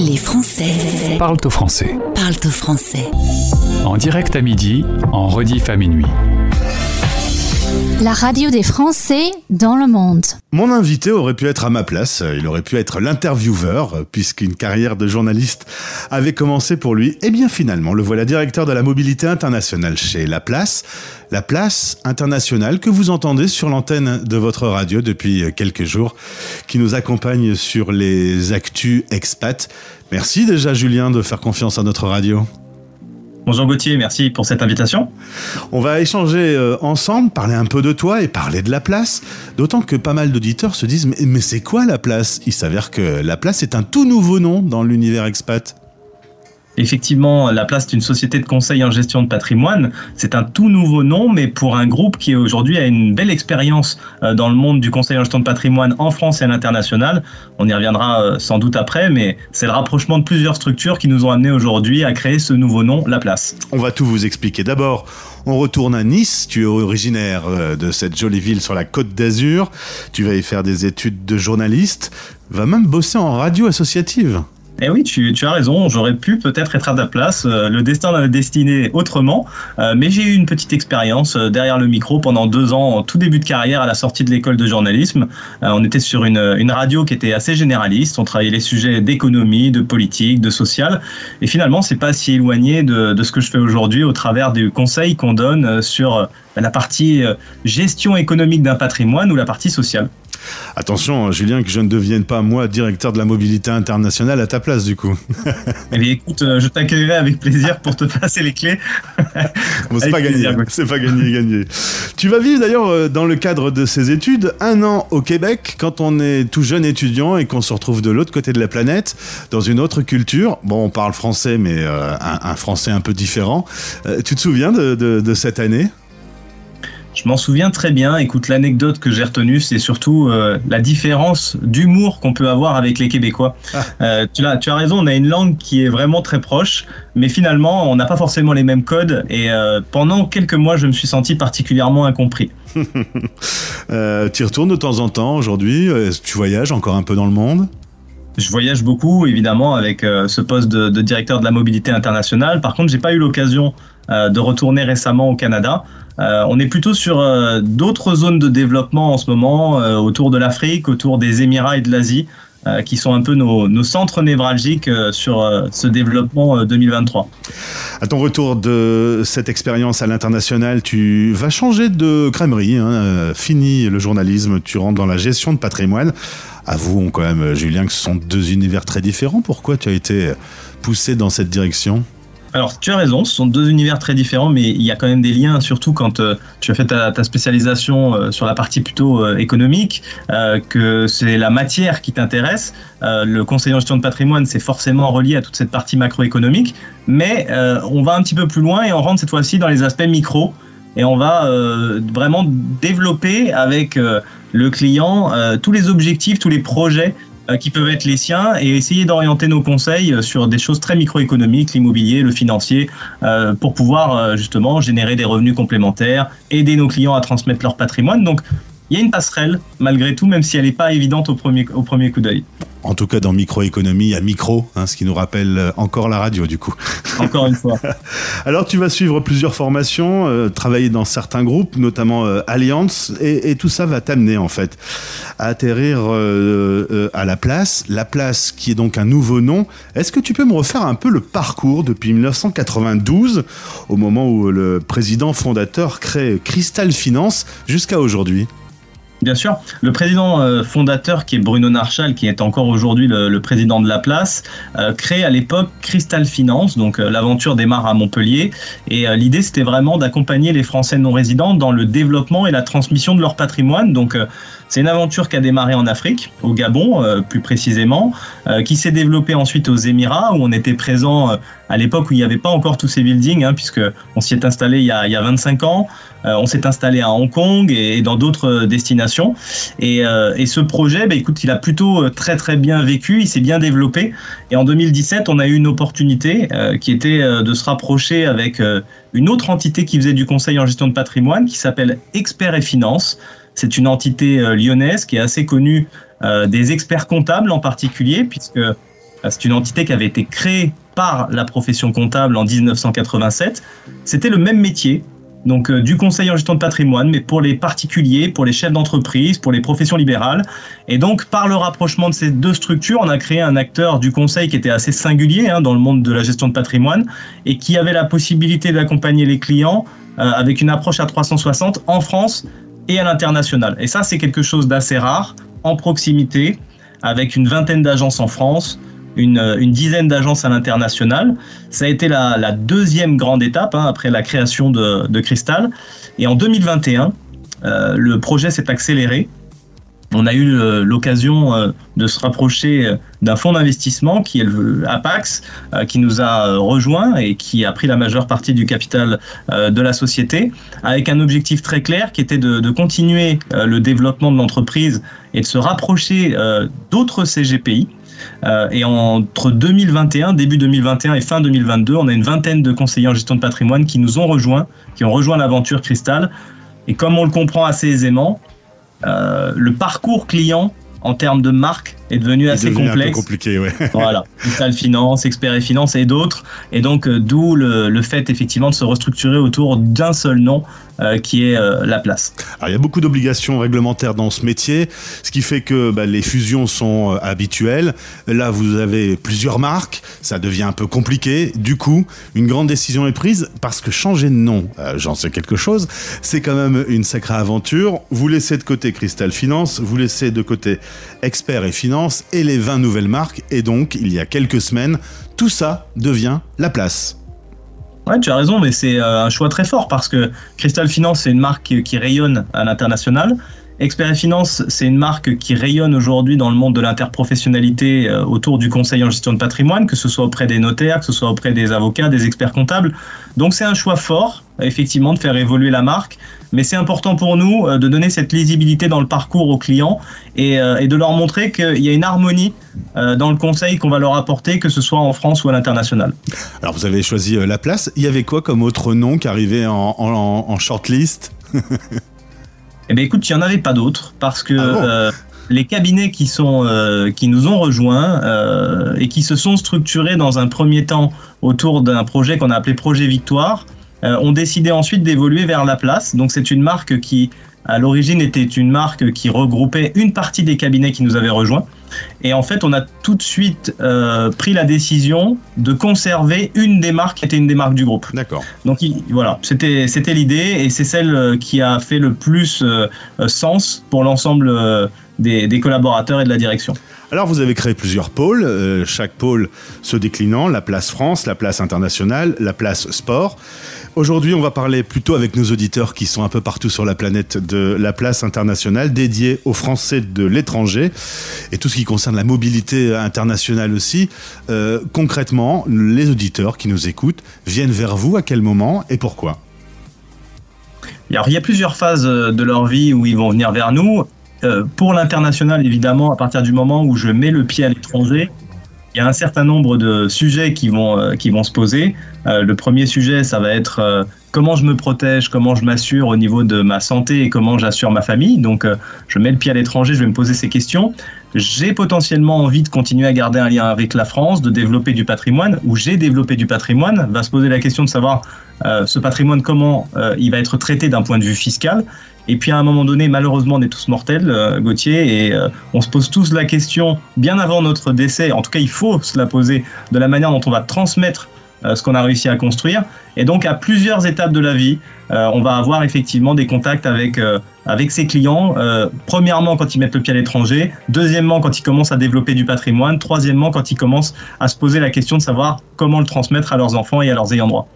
Les Français Parle au français. parlent au français. En direct à midi, en rediff à minuit. La radio des Français dans le monde. Mon invité aurait pu être à ma place, il aurait pu être l'intervieweur, puisqu'une carrière de journaliste avait commencé pour lui. Et bien finalement, le voilà directeur de la mobilité internationale chez La Place. La Place internationale que vous entendez sur l'antenne de votre radio depuis quelques jours, qui nous accompagne sur les actus expats. Merci déjà Julien de faire confiance à notre radio. Bonjour Gauthier, merci pour cette invitation. On va échanger euh, ensemble, parler un peu de toi et parler de la place. D'autant que pas mal d'auditeurs se disent mais, mais c'est quoi la place? Il s'avère que la place est un tout nouveau nom dans l'univers expat. Effectivement, La Place est une société de conseil en gestion de patrimoine. C'est un tout nouveau nom, mais pour un groupe qui aujourd'hui a une belle expérience euh, dans le monde du conseil en gestion de patrimoine en France et à l'international. On y reviendra euh, sans doute après, mais c'est le rapprochement de plusieurs structures qui nous ont amenés aujourd'hui à créer ce nouveau nom, La Place. On va tout vous expliquer. D'abord, on retourne à Nice. Tu es originaire euh, de cette jolie ville sur la côte d'Azur. Tu vas y faire des études de journaliste. Va même bosser en radio associative. Eh oui, tu, tu as raison, j'aurais pu peut-être être à ta place. euh, Le destin l'a destiné autrement, euh, mais j'ai eu une petite expérience euh, derrière le micro pendant deux ans, en tout début de carrière à la sortie de l'école de journalisme. On était sur une, une radio qui était assez généraliste, on travaillait les sujets d'économie, de politique, de social, et finalement, c'est pas si éloigné de, de ce que je fais aujourd'hui au travers du conseil qu'on donne sur la partie euh, gestion économique d'un patrimoine ou la partie sociale. Attention, Julien, que je ne devienne pas, moi, directeur de la mobilité internationale à ta place, du coup. Eh bien, écoute, euh, je t'accueillerai avec plaisir pour te passer les clés. Bon, c'est pas gagné, Gauthier. c'est pas gagné, gagné. Tu vas vivre d'ailleurs euh, dans le cadre de ces études un an au Québec quand on est tout jeune étudiant et qu'on se retrouve de l'autre côté de la planète dans une autre culture. Bon, on parle français, mais euh, un, un français un peu différent. Euh, tu te souviens de, de- de cette année? Je m'en souviens très bien. Écoute, l'anecdote que j'ai retenue, c'est surtout euh, la différence d'humour qu'on peut avoir avec les Québécois. Euh, tu, as, tu as raison, on a une langue qui est vraiment très proche, mais finalement, on n'a pas forcément les mêmes codes. Et euh, pendant quelques mois, je me suis senti particulièrement incompris. Tu y retournes de temps en temps aujourd'hui? Tu voyages encore un peu dans le monde? Je voyage beaucoup, évidemment, avec euh, ce poste de, de directeur de la mobilité internationale. Par contre, j'ai pas eu l'occasion de retourner récemment au Canada. Euh, on est plutôt sur euh, d'autres zones de développement en ce moment, euh, autour de l'Afrique, autour des Émirats et de l'Asie, euh, qui sont un peu nos, centres névralgiques euh, sur euh, ce développement euh, 2023. À ton retour de cette expérience à l'international, tu vas changer de crèmerie. Hein. Euh, Fini le journalisme, tu rentres dans la gestion de patrimoine. Avouons quand même, Julien, que ce sont deux univers très différents. Pourquoi tu as été poussé dans cette direction? Alors, tu as raison, ce sont deux univers très différents, mais il y a quand même des liens, surtout quand euh, tu as fait ta, spécialisation euh, sur la partie plutôt euh, économique, que c'est la matière qui t'intéresse. Le conseiller en gestion de patrimoine, c'est forcément relié à toute cette partie macroéconomique, mais on va un petit peu plus loin et on rentre cette fois-ci dans les aspects micro. Et on va vraiment développer avec le client tous les objectifs, tous les projets qui peuvent être les siens et essayer d'orienter nos conseils euh, sur des choses très microéconomiques, l'immobilier, le financier, euh, pour pouvoir euh, justement générer des revenus complémentaires, aider nos clients à transmettre leur patrimoine. Il y a une passerelle malgré tout, même si elle n'est pas évidente au premier, au premier coup d'œil. En tout cas, dans microéconomie, à micro, hein, ce qui nous rappelle euh, encore la radio, du coup. Encore une fois. Alors, tu vas suivre plusieurs formations, euh, travailler dans certains groupes, notamment euh, Alliance, et, et tout ça va t'amener, en fait, à atterrir euh, à la place. La place qui est donc un nouveau nom. Est-ce que tu peux me refaire un peu le parcours depuis 1992, au moment où le président fondateur crée Crystal Finance, jusqu'à aujourd'hui? Bien sûr, le président euh, fondateur qui est Bruno Narchal, qui est encore aujourd'hui le, le président de la place, euh, crée à l'époque Crystal Finance. Donc euh, l'aventure démarre à Montpellier et euh, l'idée c'était vraiment d'accompagner les Français non résidents dans le développement et la transmission de leur patrimoine. Donc euh, c'est une aventure qui a démarré en Afrique, au Gabon euh, plus précisément, euh, qui s'est développée ensuite aux Émirats où on était présent euh, à l'époque où il n'y avait pas encore tous ces buildings, hein, puisque on s'y est installé il y a, il y a 25 ans. On s'est installé à Hong Kong et, dans d'autres destinations. Et, ce projet, bah, écoute, il a plutôt très très bien vécu, il s'est bien développé. Et en 2017, on a eu une opportunité qui était de se rapprocher avec une autre entité qui faisait du conseil en gestion de patrimoine, qui s'appelle Expert et Finance. C'est une entité euh, lyonnaise qui est assez connue euh, des experts comptables en particulier, puisque c'est une entité qui avait été créée par la profession comptable en 1987. C'était le même métier, donc euh, du conseil en gestion de patrimoine, mais pour les particuliers, pour les chefs d'entreprise, pour les professions libérales. Et donc, par le rapprochement de ces deux structures, on a créé un acteur du conseil qui était assez singulier hein, dans le monde de la gestion de patrimoine et qui avait la possibilité d'accompagner les clients euh, avec une approche à 360 en France et à l'international. Et ça, c'est quelque chose d'assez rare, en proximité, avec une vingtaine d'agences en France, une, dizaine d'agences à l'international. Ça a été la, deuxième grande étape hein, après la création de, de, Crystal. Et en 2021, euh, le projet s'est accéléré. On a eu euh, l'occasion euh, de se rapprocher d'un fonds d'investissement qui est le Apax, qui nous a rejoint et qui a pris la majeure partie du capital de la société, avec un objectif très clair qui était de, continuer le développement de l'entreprise et de se rapprocher d'autres CGPI euh, et entre 2021, début 2021 et fin 2022, on a une vingtaine de conseillers en gestion de patrimoine qui nous ont rejoints, qui ont rejoint l'aventure Cristal. Et comme on le comprend assez aisément, euh, le parcours client en termes de marque est devenu assez complexe. Un peu compliqué, ouais. voilà, Finance, Expert et Finance et d'autres. Et donc, euh, d'où le, le, fait effectivement de se restructurer autour d'un seul nom euh, qui est euh, la place. Alors, il y a beaucoup d'obligations réglementaires dans ce métier, ce qui fait que bah, les fusions sont euh, habituelles. Là, vous avez plusieurs marques, ça devient un peu compliqué. Du coup, une grande décision est prise parce que changer de nom, j'en sais quelque chose, c'est quand même une sacrée aventure. Vous laissez de côté Crystal Finance, vous laissez de côté Expert et Finance et les 20 nouvelles marques. Et donc, il y a quelques semaines, tout ça devient la place. Ouais, tu as raison, mais c'est euh, un choix très fort parce que Crystal Finance, c'est une marque qui, rayonne à l'international. Expert Finance, c'est une marque qui rayonne aujourd'hui dans le monde de l'interprofessionnalité euh, autour du conseil en gestion de patrimoine, que ce soit auprès des notaires, que ce soit auprès des avocats, des experts comptables. Donc c'est un choix fort, effectivement, de faire évoluer la marque mais c'est important pour nous euh, de donner cette lisibilité dans le parcours aux clients et, euh, de leur montrer qu'il y a une harmonie dans le conseil qu'on va leur apporter, que ce soit en France ou à l'international. Alors vous avez choisi la place. Il y avait quoi comme autre nom qui arrivait en, en, shortlist? Eh bien écoute, il n'y en avait pas d'autres parce que ah les cabinets qui, sont, qui nous ont rejoints et qui se sont structurés dans un premier temps autour d'un projet qu'on a appelé Projet Victoire, euh, ont décidé ensuite d'évoluer vers la place. Donc c'est une marque qui, à l'origine, était une marque qui regroupait une partie des cabinets qui nous avaient rejoints. Et en fait, on a tout de suite euh, pris la décision de conserver une des marques qui était une des marques du groupe. D'accord. Donc voilà, c'était c'était l'idée et c'est celle euh, qui a fait le plus sens pour l'ensemble des, des collaborateurs et de la direction. Alors vous avez créé plusieurs pôles, chaque pôle se déclinant, la place France, la place internationale, la place sport. Aujourd'hui, on va parler plutôt avec nos auditeurs qui sont un peu partout sur la planète de la place internationale dédiée aux Français de l'étranger et tout ce qui concerne la mobilité internationale aussi. Euh, concrètement, les auditeurs qui nous écoutent viennent vers vous à quel moment et pourquoi? Il y a plusieurs phases de leur vie où ils vont venir vers nous. Euh, pour l'international, évidemment, à partir du moment où je mets le pied à l'étranger, il y a un certain nombre de sujets qui vont, euh, qui vont se poser. Euh, le premier sujet, ça va être euh, comment je me protège, comment je m'assure au niveau de ma santé et comment j'assure ma famille. Donc, je mets le pied à l'étranger, je vais me poser ces questions. J'ai potentiellement envie de continuer à garder un lien avec la France, de développer du patrimoine, ou j'ai développé du patrimoine. Va se poser la question de savoir ce patrimoine, comment il va être traité d'un point de vue fiscal. Et puis à un moment donné, malheureusement, on est tous mortels, euh, Gauthier, et euh, on se pose tous la question, bien avant notre décès, en tout cas il faut se la poser, de la manière dont on va transmettre euh, ce qu'on a réussi à construire. Et donc à plusieurs étapes de la vie, on va avoir effectivement des contacts avec, avec ses clients. premièrement quand ils mettent le pied à l'étranger, deuxièmement quand ils commencent à développer du patrimoine, troisièmement quand ils commencent à se poser la question de savoir comment le transmettre à leurs enfants et à leurs ayants droit.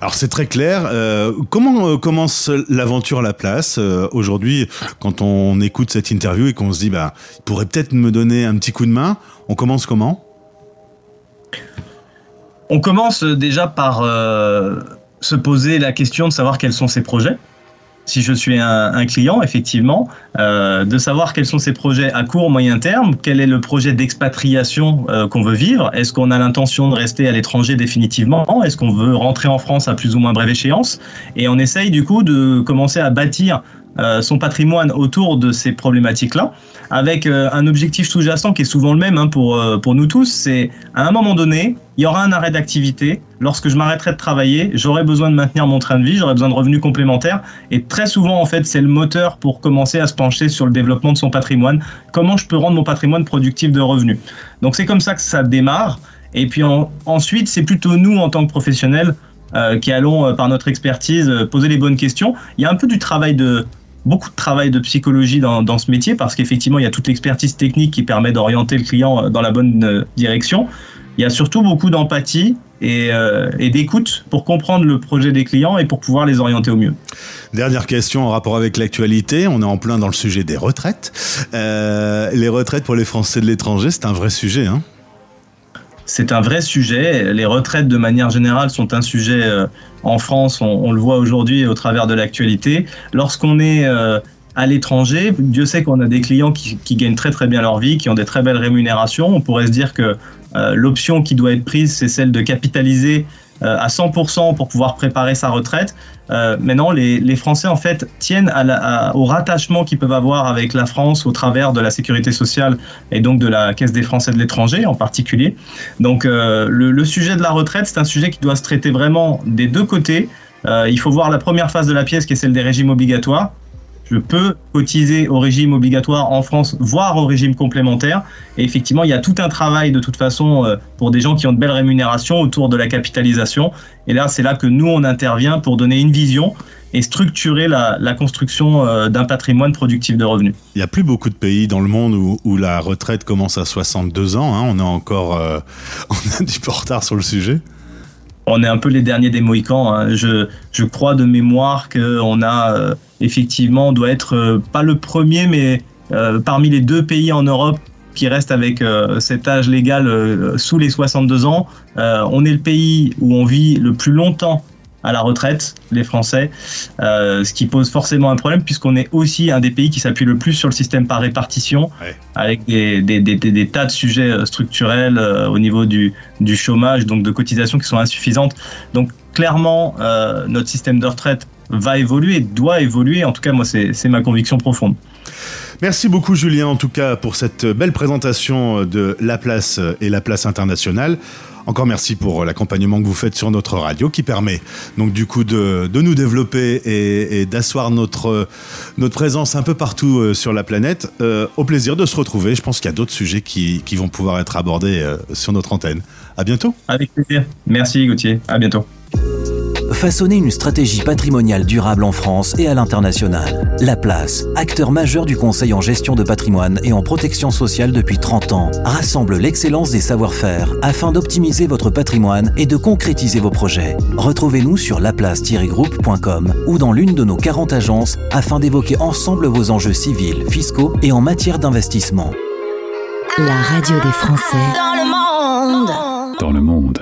Alors c'est très clair. Euh, comment euh, commence l'aventure à la place euh, aujourd'hui quand on écoute cette interview et qu'on se dit bah il pourrait peut-être me donner un petit coup de main. On commence comment? On commence déjà par se poser la question de savoir quels sont ses projets. Si je suis un, client, effectivement, euh, de savoir quels sont ses projets à court, moyen terme, quel est le projet d'expatriation euh, qu'on veut vivre, est-ce qu'on a l'intention de rester à l'étranger définitivement, est-ce qu'on veut rentrer en France à plus ou moins brève échéance, et on essaye du coup de commencer à bâtir euh, son patrimoine autour de ces problématiques-là, avec euh, un objectif sous-jacent qui est souvent le même hein, pour, euh, pour nous tous, c'est à un moment donné, il y aura un arrêt d'activité. Lorsque je m'arrêterai de travailler, j'aurai besoin de maintenir mon train de vie, j'aurai besoin de revenus complémentaires. Et très souvent, en fait, c'est le moteur pour commencer à se pencher sur le développement de son patrimoine. Comment je peux rendre mon patrimoine productif de revenus? Donc c'est comme ça que ça démarre. Et puis ensuite, c'est plutôt nous, en tant que professionnels, qui allons, par notre expertise, poser les bonnes questions. Il y a un peu du travail de, beaucoup de travail de psychologie dans, dans ce métier parce qu'effectivement, il y a toute l'expertise technique qui permet d'orienter le client euh, dans la bonne euh, direction. Il y a surtout beaucoup d'empathie et, euh, et d'écoute pour comprendre le projet des clients et pour pouvoir les orienter au mieux. Dernière question en rapport avec l'actualité. On est en plein dans le sujet des retraites. Les retraites pour les Français de l'étranger, c'est un vrai sujet. Hein c'est un vrai sujet. Les retraites, de manière générale, sont un sujet euh, en France. On, le voit aujourd'hui au travers de l'actualité. Lorsqu'on est euh, à l'étranger, Dieu sait qu'on a des clients qui, gagnent très très bien leur vie, qui ont des très belles rémunérations. On pourrait se dire que euh, l'option qui doit être prise, c'est celle de capitaliser à 100% pour pouvoir préparer sa retraite. Euh, maintenant, les, Français en fait tiennent au rattachement qu'ils peuvent avoir avec la France au travers de la sécurité sociale et donc de la Caisse des Français de l'étranger en particulier. Donc, euh, le, le, sujet de la retraite, c'est un sujet qui doit se traiter vraiment des deux côtés. Euh, il faut voir la première phase de la pièce qui est celle des régimes obligatoires je peux cotiser au régime obligatoire en France, voire au régime complémentaire. Et effectivement, il y a tout un travail de toute façon euh, pour des gens qui ont de belles rémunérations autour de la capitalisation. Et là, c'est là que nous, on intervient pour donner une vision et structurer la, construction euh, d'un patrimoine productif de revenus. Il n'y a plus beaucoup de pays dans le monde où, la retraite commence à 62 ans. Hein. On a encore euh, on a du retard sur le sujet on est un peu les derniers des Mohicans. Hein. Je, je, crois de mémoire qu'on a euh, effectivement, on doit être euh, pas le premier, mais euh, parmi les deux pays en Europe qui restent avec cet âge légal sous les 62 ans. on est le pays où on vit le plus longtemps à la retraite, les Français, euh, ce qui pose forcément un problème puisqu'on est aussi un des pays qui s'appuie le plus sur le système par répartition, avec des, des, des, des, tas de sujets euh, structurels euh, au niveau du, du, chômage, donc de cotisations qui sont insuffisantes. Donc clairement, euh, notre système de retraite va évoluer, doit évoluer. En tout cas, moi, c'est ma conviction profonde. Merci beaucoup Julien en tout cas pour cette belle présentation de La Place et La Place Internationale. Encore merci pour l'accompagnement que vous faites sur notre radio qui permet donc du coup de, nous développer et, et d'asseoir notre, notre présence un peu partout euh, sur la planète. Euh, au plaisir de se retrouver. Je pense qu'il y a d'autres sujets qui, qui, vont pouvoir être abordés euh, sur notre antenne. À bientôt. Avec plaisir. Merci Gauthier. À bientôt façonner une stratégie patrimoniale durable en France et à l'international. La Place, acteur majeur du conseil en gestion de patrimoine et en protection sociale depuis 30 ans, rassemble l'excellence des savoir-faire afin d'optimiser votre patrimoine et de concrétiser vos projets. Retrouvez-nous sur laplace-groupe.com ou dans l'une de nos 40 agences afin d'évoquer ensemble vos enjeux civils, fiscaux et en matière d'investissement. La radio des Français dans le monde. Dans le monde.